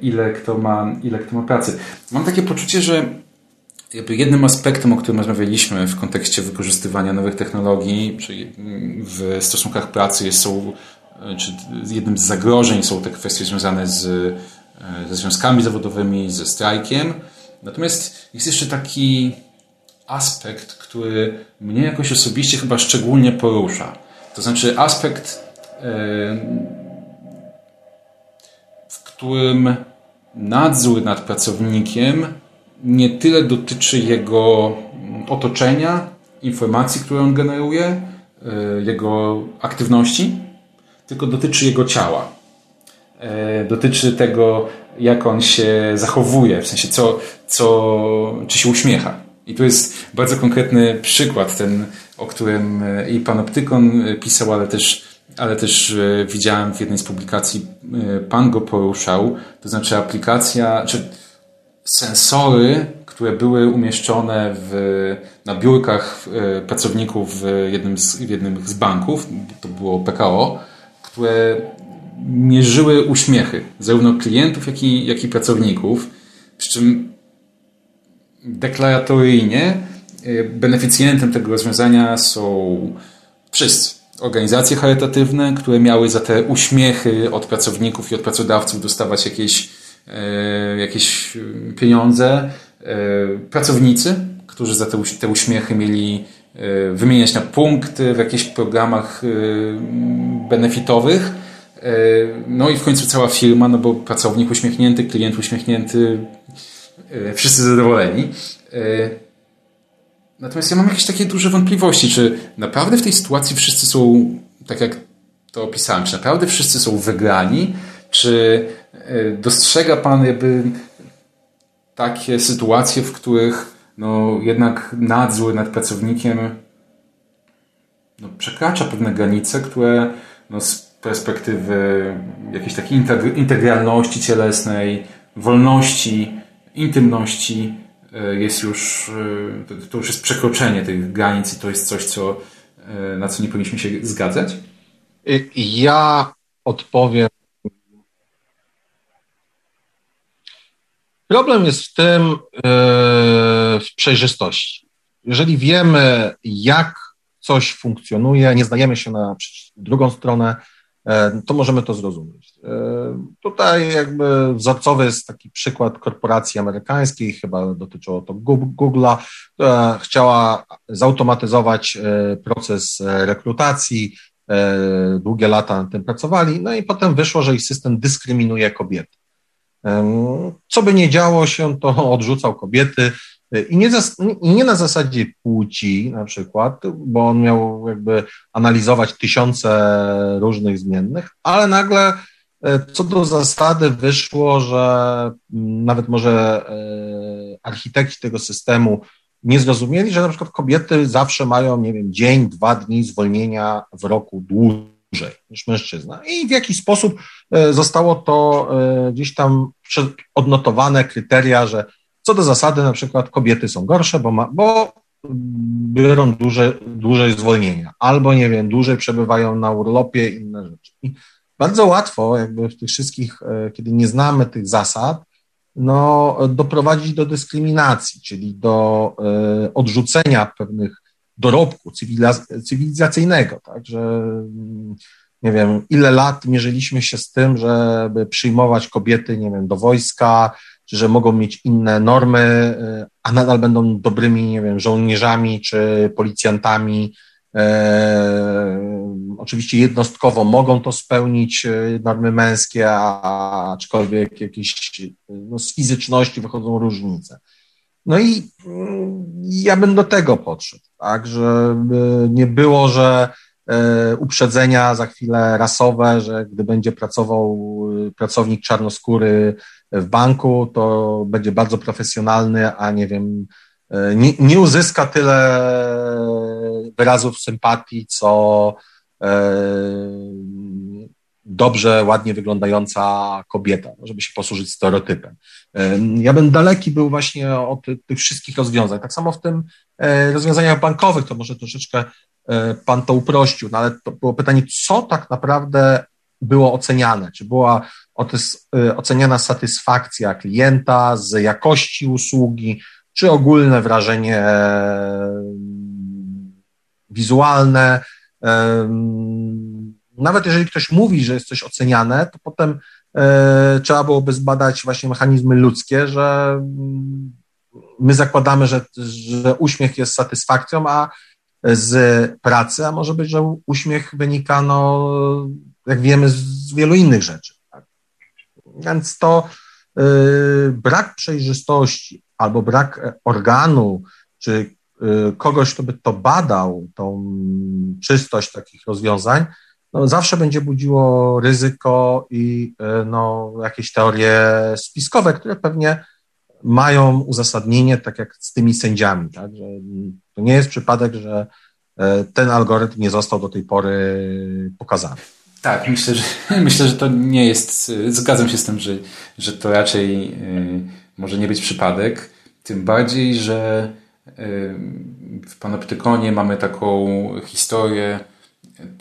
ile kto ma, ile kto ma pracy. Mam takie poczucie, że jednym aspektem, o którym rozmawialiśmy w kontekście wykorzystywania nowych technologii czyli w stosunkach pracy jest, są, czy jednym z zagrożeń są te kwestie związane z, ze związkami zawodowymi, ze strajkiem. Natomiast jest jeszcze taki aspekt, który mnie jakoś osobiście chyba szczególnie porusza. To znaczy aspekt, w którym nadzór nad pracownikiem nie tyle dotyczy jego otoczenia, informacji, które on generuje, e, jego aktywności, tylko dotyczy jego ciała. E, dotyczy tego, jak on się zachowuje, w sensie co, co, czy się uśmiecha. I tu jest bardzo konkretny przykład, ten, o którym e, i pan Optykon pisał, ale też, ale też widziałem w jednej z publikacji, pan go poruszał, to znaczy aplikacja, czy sensory, które były umieszczone w, na biurkach e, pracowników w jednym, z, w jednym z banków, to było PKO, które mierzyły uśmiechy zarówno klientów, jak i, jak i pracowników, przy czym deklaratoryjnie e, beneficjentem tego rozwiązania są wszyscy. Organizacje charytatywne, które miały za te uśmiechy od pracowników i od pracodawców dostawać jakieś E, jakieś pieniądze. E, pracownicy, którzy za te, te uśmiechy mieli e, wymieniać na punkty w jakichś programach benefitowych. No i w końcu cała firma, no bo pracownik uśmiechnięty, klient uśmiechnięty, wszyscy zadowoleni. Natomiast ja mam jakieś takie duże wątpliwości, czy naprawdę w tej sytuacji wszyscy są, tak jak to opisałem, czy naprawdę wszyscy są wygrani, czy e, dostrzega Pan jakby takie sytuacje, w których no, jednak nadzór nad pracownikiem no, przekracza pewne granice, które no, z perspektywy jakiejś takiej integralności cielesnej, wolności, intymności, e, jest już, to już jest przekroczenie tych granic i to jest coś, co, na co nie powinniśmy się zgadzać? Ja odpowiem. Problem jest w tym, w przejrzystości. Jeżeli wiemy, jak coś funkcjonuje, nie zdajemy się na drugą stronę, e, to możemy to zrozumieć. E, tutaj jakby wzorcowy jest taki przykład korporacji amerykańskiej, chyba dotyczyło to Google'a, która chciała zautomatyzować e, proces rekrutacji, długie lata nad tym pracowali, no i potem wyszło, że ich system dyskryminuje kobiety. Co by nie działo się, to odrzucał kobiety, i nie, nie na zasadzie płci na przykład, bo on miał jakby analizować tysiące różnych zmiennych, ale nagle e, co do zasady wyszło, że mm, nawet może e, architekci tego systemu nie zrozumieli, że na przykład kobiety zawsze mają, nie wiem, dzień, dwa dni zwolnienia w roku dłużej niż mężczyzna. I w jakiś sposób zostało to gdzieś tam odnotowane kryteria, że co do zasady, na przykład kobiety są gorsze, bo, ma, bo biorą duże, dłużej zwolnienia, albo nie wiem, dłużej przebywają na urlopie, inne rzeczy. I bardzo łatwo, jakby w tych wszystkich, e, kiedy nie znamy tych zasad, no, doprowadzić do dyskryminacji, czyli do y, odrzucenia pewnych dorobku cywilizacyjnego, tak, że nie wiem, ile lat mierzyliśmy się z tym, żeby przyjmować kobiety, nie wiem, do wojska, że mogą mieć inne normy, e, a nadal będą dobrymi, nie wiem, żołnierzami czy policjantami. E, oczywiście jednostkowo mogą to spełnić e, normy męskie, a, aczkolwiek jakieś no, z fizyczności wychodzą różnice. No i mm, ja bym do tego podszedł, tak, żeby nie było, że E, uprzedzenia za chwilę rasowe, że gdy będzie pracował pracownik czarnoskóry w banku, to będzie bardzo profesjonalny, a nie wiem, e, nie, nie uzyska tyle wyrazów sympatii, co dobrze, ładnie wyglądająca kobieta, żeby się posłużyć stereotypem. Ja bym daleki był właśnie od tych wszystkich rozwiązań. Tak samo w tym rozwiązaniach bankowych, to może troszeczkę E, pan to uprościł, no ale to było pytanie, co tak naprawdę było oceniane? Czy była e, oceniana satysfakcja klienta z jakości usługi, czy ogólne wrażenie e, wizualne? Nawet jeżeli ktoś mówi, że jest coś oceniane, to potem trzeba byłoby zbadać właśnie mechanizmy ludzkie, że my zakładamy, że, że uśmiech jest satysfakcją, a z pracy, a może być, że uśmiech wynika, no, jak wiemy, z wielu innych rzeczy. Więc to y, brak przejrzystości albo brak organu, czy y, kogoś, kto by to badał, tą czystość takich rozwiązań, no, zawsze będzie budziło ryzyko i y, no, jakieś teorie spiskowe, które pewnie mają uzasadnienie, tak jak z tymi sędziami, tak? że to nie jest przypadek, że e, ten algorytm nie został do tej pory pokazany. Tak, myślę, że, *laughs* myślę, że to nie jest. Zgadzam się z tym, że, że to raczej e, może nie być przypadek. Tym bardziej, że e, w Panoptykonie mamy taką historię.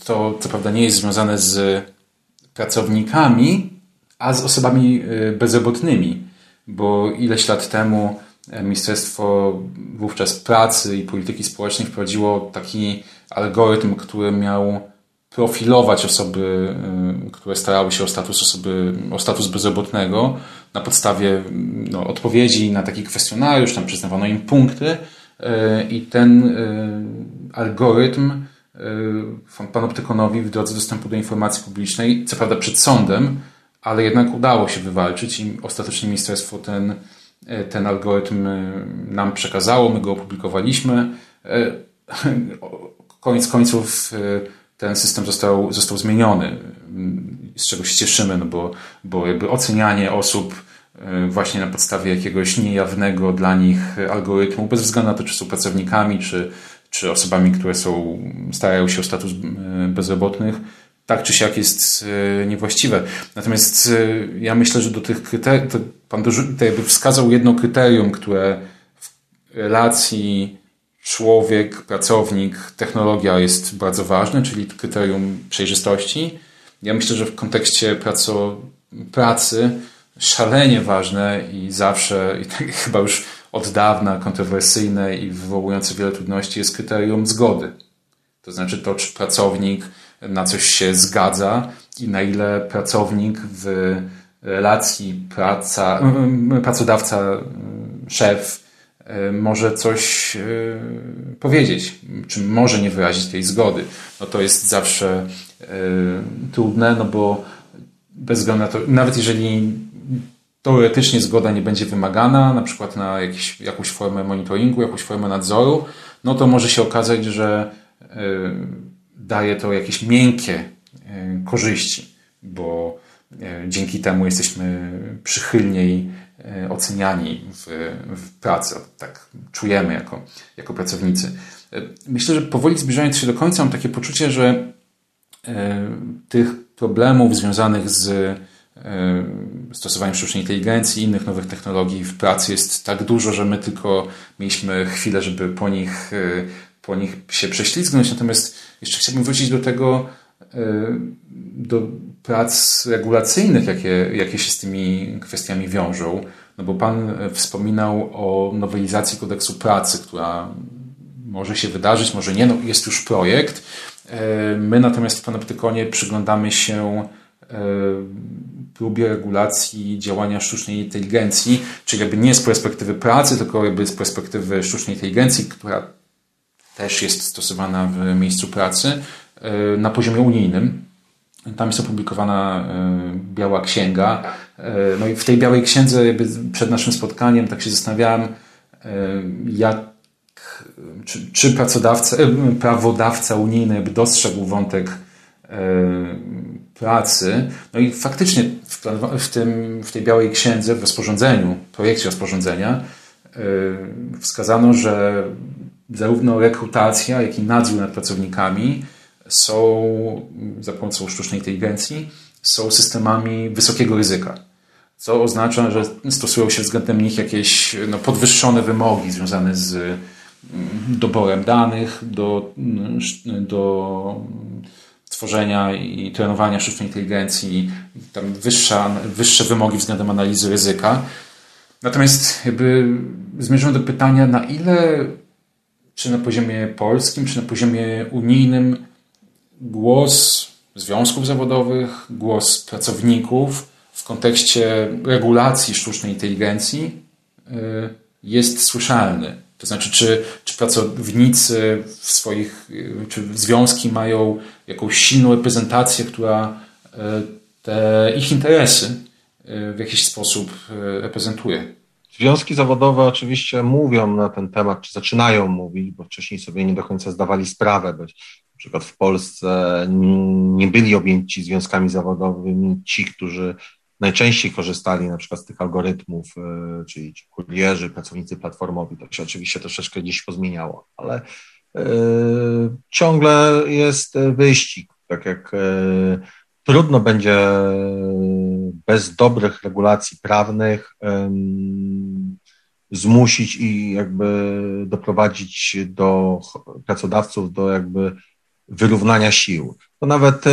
To co prawda nie jest związane z pracownikami, a z osobami bezrobotnymi, bo ileś lat temu Ministerstwo wówczas Pracy i Polityki Społecznej wprowadziło taki algorytm, który miał profilować osoby, y, które starały się o status osoby, o status bezrobotnego na podstawie no, odpowiedzi na taki kwestionariusz, tam przyznawano im punkty y, i ten y, algorytm panoptykonowi w drodze dostępu do informacji publicznej, co prawda przed sądem, ale jednak udało się wywalczyć i ostatecznie ministerstwo ten ten algorytm nam przekazało, my go opublikowaliśmy. *laughs* Koniec końców ten system został, został zmieniony, z czego się cieszymy, no bo, bo jakby ocenianie osób właśnie na podstawie jakiegoś niejawnego dla nich algorytmu, bez względu na to, czy są pracownikami, czy, czy osobami, które są, starają się o status bezrobotnych, tak czy siak jest e, niewłaściwe. Natomiast e, ja myślę, że do tych kryteriów, pan jakby wskazał jedno kryterium, które w relacji człowiek, pracownik, technologia jest bardzo ważne, czyli kryterium przejrzystości. Ja myślę, że w kontekście praco, pracy szalenie ważne i zawsze, i tak *laughs* chyba już od dawna kontrowersyjne i wywołujące wiele trudności jest kryterium zgody. To znaczy to, czy pracownik na coś się zgadza i na ile pracownik w relacji praca, pracodawca, szef może coś e, powiedzieć, czy może nie wyrazić tej zgody. No to jest zawsze e, trudne, no bo bez względu na to, nawet jeżeli teoretycznie zgoda nie będzie wymagana, na przykład na jakiś, jakąś formę monitoringu, jakąś formę nadzoru, no to może się okazać, że daje to jakieś miękkie korzyści, bo E, dzięki temu jesteśmy przychylniej e, oceniani w, w pracy. Tak czujemy jako, jako pracownicy. E, myślę, że powoli zbliżając się do końca, mam takie poczucie, że tych problemów związanych z stosowaniem sztucznej inteligencji i innych nowych technologii w pracy jest tak dużo, że my tylko mieliśmy chwilę, żeby po nich, po nich się prześlizgnąć. Natomiast jeszcze chciałbym wrócić do tego, do prac regulacyjnych, jakie, jakie się z tymi kwestiami wiążą. No bo Pan wspominał o nowelizacji kodeksu pracy, która może się wydarzyć, może nie, no jest już projekt. E, my natomiast w Panoptykonie przyglądamy się e, próbie regulacji działania sztucznej inteligencji, czyli jakby nie z perspektywy pracy, tylko jakby z perspektywy sztucznej inteligencji, która też jest stosowana w miejscu pracy e, na poziomie unijnym. Tam jest opublikowana e, biała księga. E, no i w tej białej księdze przed naszym spotkaniem tak się zastanawiałem, e, jak, czy, czy pracodawca, prawodawca unijny by dostrzegł wątek pracy. No i faktycznie w, w, tym, w tej białej księdze, w rozporządzeniu, projekcie rozporządzenia wskazano, że zarówno rekrutacja, jak i nadzór nad pracownikami są za pomocą sztucznej inteligencji są systemami wysokiego ryzyka. Co oznacza, że stosują się względem nich jakieś no, podwyższone wymogi związane z mm, doborem danych do, mm, do tworzenia i trenowania sztucznej inteligencji, tam wyższa, wyższe wymogi względem analizy ryzyka. Natomiast jakby zmierzam do pytania, na ile, czy na poziomie polskim, czy na poziomie unijnym, głos związków zawodowych, głos pracowników w kontekście regulacji sztucznej inteligencji y, jest słyszalny. To znaczy, czy, czy pracownicy w swoich, y, czy związki mają jakąś silną reprezentację, która y, te ich interesy w jakiś sposób reprezentuje. Związki zawodowe oczywiście mówią na ten temat, czy zaczynają mówić, bo wcześniej sobie nie do końca zdawali sprawę, bo na przykład w Polsce nie byli objęci związkami zawodowymi ci, którzy najczęściej korzystali na przykład z tych algorytmów, e, czyli ci kurierzy, pracownicy platformowi. To się oczywiście troszeczkę dziś pozmieniało, ale e, ciągle jest wyścig. Tak jak e, trudno będzie bez dobrych regulacji prawnych zmusić i jakby doprowadzić do pracodawców do jakby wyrównania sił. To nawet e,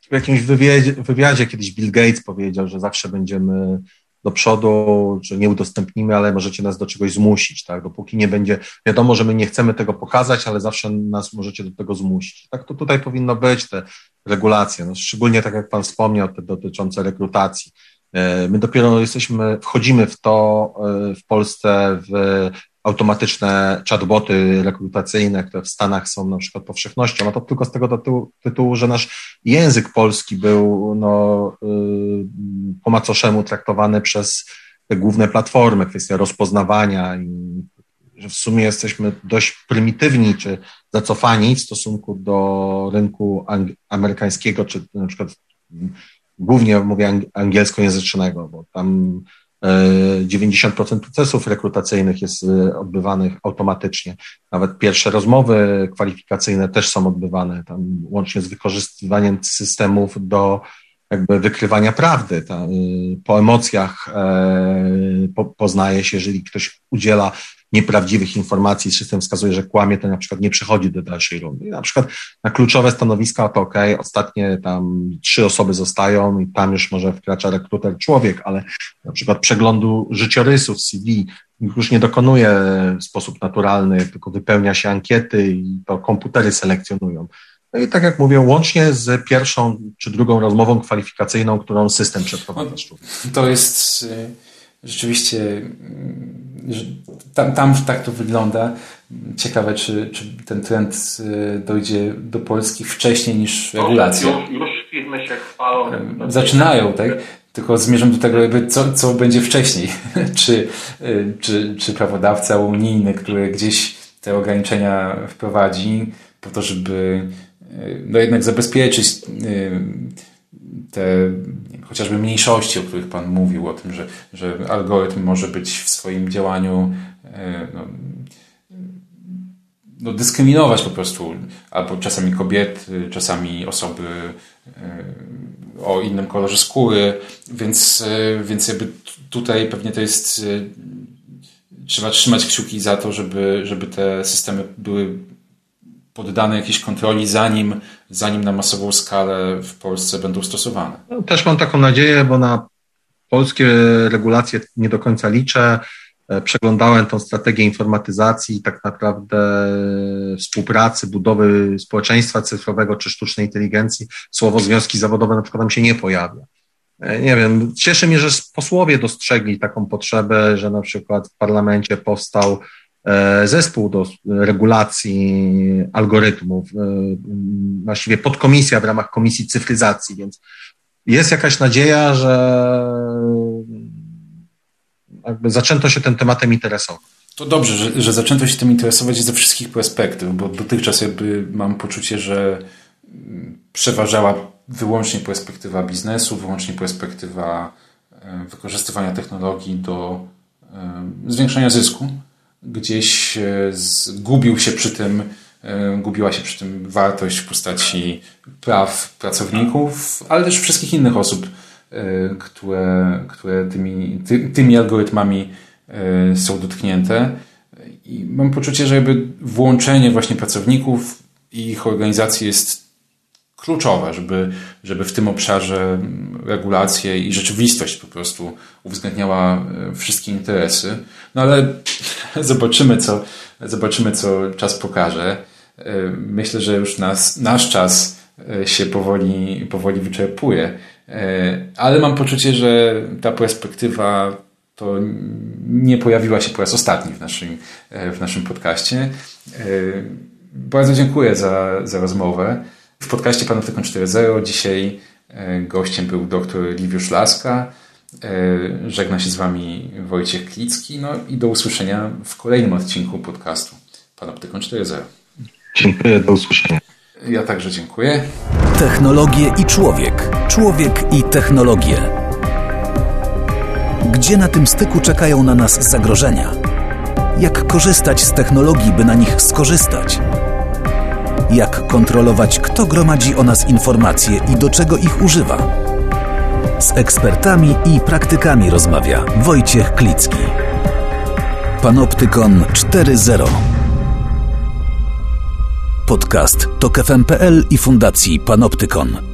w jakimś wywiadzie, wywiadzie kiedyś Bill Gates powiedział, że zawsze będziemy do przodu, że nie udostępnimy, ale możecie nas do czegoś zmusić, tak? Dopóki nie będzie, wiadomo, że my nie chcemy tego pokazać, ale zawsze nas możecie do tego zmusić. Tak to tutaj powinno być, te regulacje, no, szczególnie tak jak Pan wspomniał, te dotyczące rekrutacji. E, my dopiero jesteśmy, wchodzimy w to e, w Polsce w automatyczne chatboty rekrutacyjne, które w Stanach są na przykład powszechnością, no to tylko z tego tytułu, że nasz język polski był no, yy, po macoszemu traktowany przez te główne platformy, kwestia rozpoznawania i że w sumie jesteśmy dość prymitywni czy zacofani w stosunku do rynku amerykańskiego, czy na przykład głównie mówię angielskojęzycznego, bo tam 90% procesów rekrutacyjnych jest y, odbywanych automatycznie. Nawet pierwsze rozmowy kwalifikacyjne też są odbywane, tam łącznie z wykorzystywaniem systemów do jakby wykrywania prawdy. Ta, y, po emocjach e, po, poznaje się, jeżeli ktoś udziela nieprawdziwych informacji, system wskazuje, że kłamie, to na przykład nie przechodzi do dalszej rundy. Na przykład na kluczowe stanowiska to ok, ostatnie tam trzy osoby zostają i tam już może wkracza rekruter człowiek, ale na przykład przeglądu życiorysów CV już nie dokonuje w sposób naturalny, tylko wypełnia się ankiety i to komputery selekcjonują. No i tak jak mówię, łącznie z pierwszą czy drugą rozmową kwalifikacyjną, którą system przeprowadza. To jest y, rzeczywiście, y, tam, tam tak to wygląda. Ciekawe, czy, czy ten trend y, dojdzie do Polski wcześniej niż regulacja. Już, firmy się chwalą. Zaczynają, tak? Tylko zmierzam do tego, jakby co, co będzie wcześniej. *laughs* czy, czy, czy prawodawca unijny, który gdzieś te ograniczenia wprowadzi po to, żeby no jednak zabezpieczyć y, te chociażby mniejszości, o których Pan mówił, o tym, że, że algorytm może być w swoim działaniu y, no, no, dyskryminować po prostu albo czasami kobiety, czasami osoby y, o innym kolorze skóry, więc, więc jakby tutaj pewnie to jest trzeba trzymać kciuki za to, żeby, żeby te systemy były poddane jakiejś kontroli, zanim, zanim na masową skalę w Polsce będą stosowane. No, też mam taką nadzieję, bo na polskie regulacje nie do końca liczę. E, przeglądałem tą strategię informatyzacji, tak naprawdę współpracy, budowy społeczeństwa cyfrowego czy sztucznej inteligencji. Słowo związki zawodowe na przykład tam się nie pojawia. E, nie wiem, cieszy mnie, że posłowie dostrzegli taką potrzebę, że na przykład w parlamencie powstał zespół do regulacji algorytmów, e, właściwie podkomisja w ramach Komisji Cyfryzacji, więc jest jakaś nadzieja, że jakby zaczęto się tym tematem interesować. To dobrze, że, że zaczęto się tym interesować ze wszystkich perspektyw, bo dotychczas jakby mam poczucie, że przeważała wyłącznie perspektywa biznesu, wyłącznie perspektywa e, wykorzystywania technologii do zwiększania zysku gdzieś e, zgubił się przy tym, e, gubiła się przy tym wartość w postaci praw pracowników, ale też wszystkich innych osób, e, które, które tymi, ty, tymi algorytmami są dotknięte. I mam poczucie, że jakby włączenie właśnie pracowników i ich organizacji jest kluczowe, żeby, żeby w tym obszarze regulacje i rzeczywistość po prostu uwzględniała e, wszystkie interesy. No ale *laughs* zobaczymy, co, zobaczymy, co czas pokaże. E, myślę, że już nas, nasz czas e, się powoli, powoli wyczerpuje, ale mam poczucie, że ta perspektywa to nie pojawiła się po raz ostatni w naszym, w naszym podcaście. Bardzo dziękuję za, za rozmowę. W podcaście Panoptykon 4.0 dzisiaj e, gościem był dr Liwiusz Laska. E, żegna się z Wami Wojciech Klicki. No i do usłyszenia w kolejnym odcinku podcastu Panoptykon 4.0. Dziękuję, do usłyszenia. Ja także dziękuję. Technologie i człowiek. Człowiek i technologie. Gdzie na tym styku czekają na nas zagrożenia? Jak korzystać z technologii, by na nich skorzystać? Jak kontrolować, kto gromadzi o nas informacje i do czego ich używa. Z ekspertami i praktykami rozmawia Wojciech Klicki. Panoptykon 4.0 Podcast to KFM.pl i Fundacji Panoptykon.